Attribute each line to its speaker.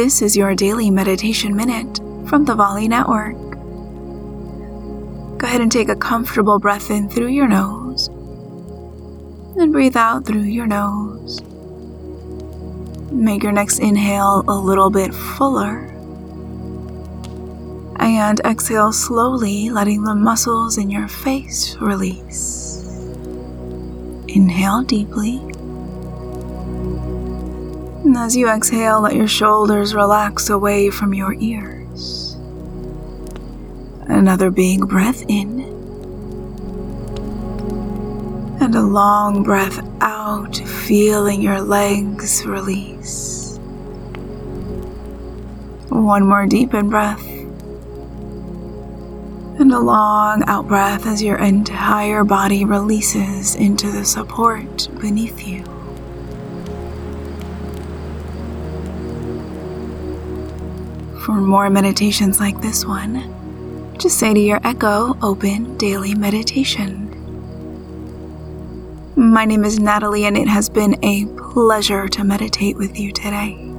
Speaker 1: This is your daily meditation minute from the Volley Network. Go ahead and take a comfortable breath in through your nose and breathe out through your nose. Make your next inhale a little bit fuller. And exhale slowly, letting the muscles in your face release. Inhale deeply. And as you exhale, let your shoulders relax away from your ears. Another big breath in. And a long breath out, feeling your legs release. One more deep in breath. And a long out breath as your entire body releases into the support beneath you. For more meditations like this one, just say to your Echo Open Daily Meditation. My name is Natalie, and it has been a pleasure to meditate with you today.